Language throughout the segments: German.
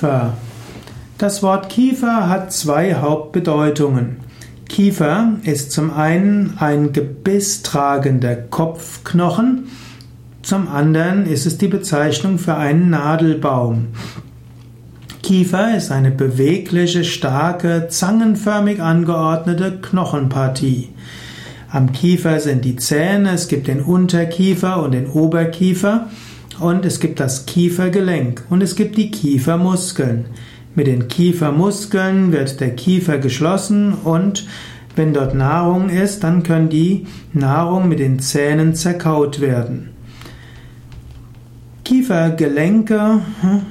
Kiefer. Das Wort Kiefer hat zwei Hauptbedeutungen. Kiefer ist zum einen ein gebisstragender Kopfknochen, zum anderen ist es die Bezeichnung für einen Nadelbaum. Kiefer ist eine bewegliche, starke, zangenförmig angeordnete Knochenpartie. Am Kiefer sind die Zähne, es gibt den Unterkiefer und den Oberkiefer und es gibt das Kiefergelenk und es gibt die Kiefermuskeln. Mit den Kiefermuskeln wird der Kiefer geschlossen und wenn dort Nahrung ist, dann können die Nahrung mit den Zähnen zerkaut werden. Kiefergelenke hm,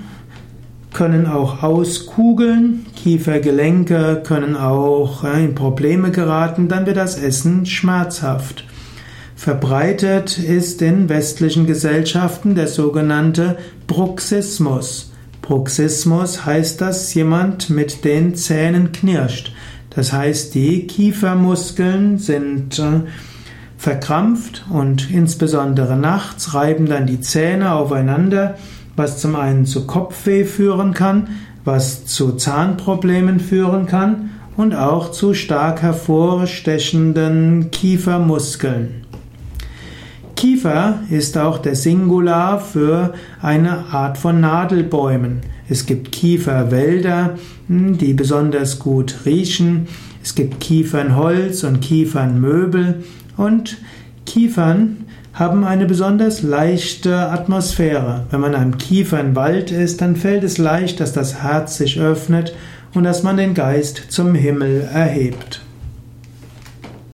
können auch auskugeln, Kiefergelenke können auch in Probleme geraten, dann wird das Essen schmerzhaft. Verbreitet ist in westlichen Gesellschaften der sogenannte Bruxismus. Bruxismus heißt, dass jemand mit den Zähnen knirscht. Das heißt, die Kiefermuskeln sind äh, verkrampft und insbesondere nachts reiben dann die Zähne aufeinander, was zum einen zu Kopfweh führen kann, was zu Zahnproblemen führen kann und auch zu stark hervorstechenden Kiefermuskeln. Kiefer ist auch der Singular für eine Art von Nadelbäumen. Es gibt Kieferwälder, hm, die besonders gut riechen. Es gibt Kiefernholz und Kiefernmöbel und Kiefern haben eine besonders leichte Atmosphäre. Wenn man am Kiefernwald ist, dann fällt es leicht, dass das Herz sich öffnet und dass man den Geist zum Himmel erhebt.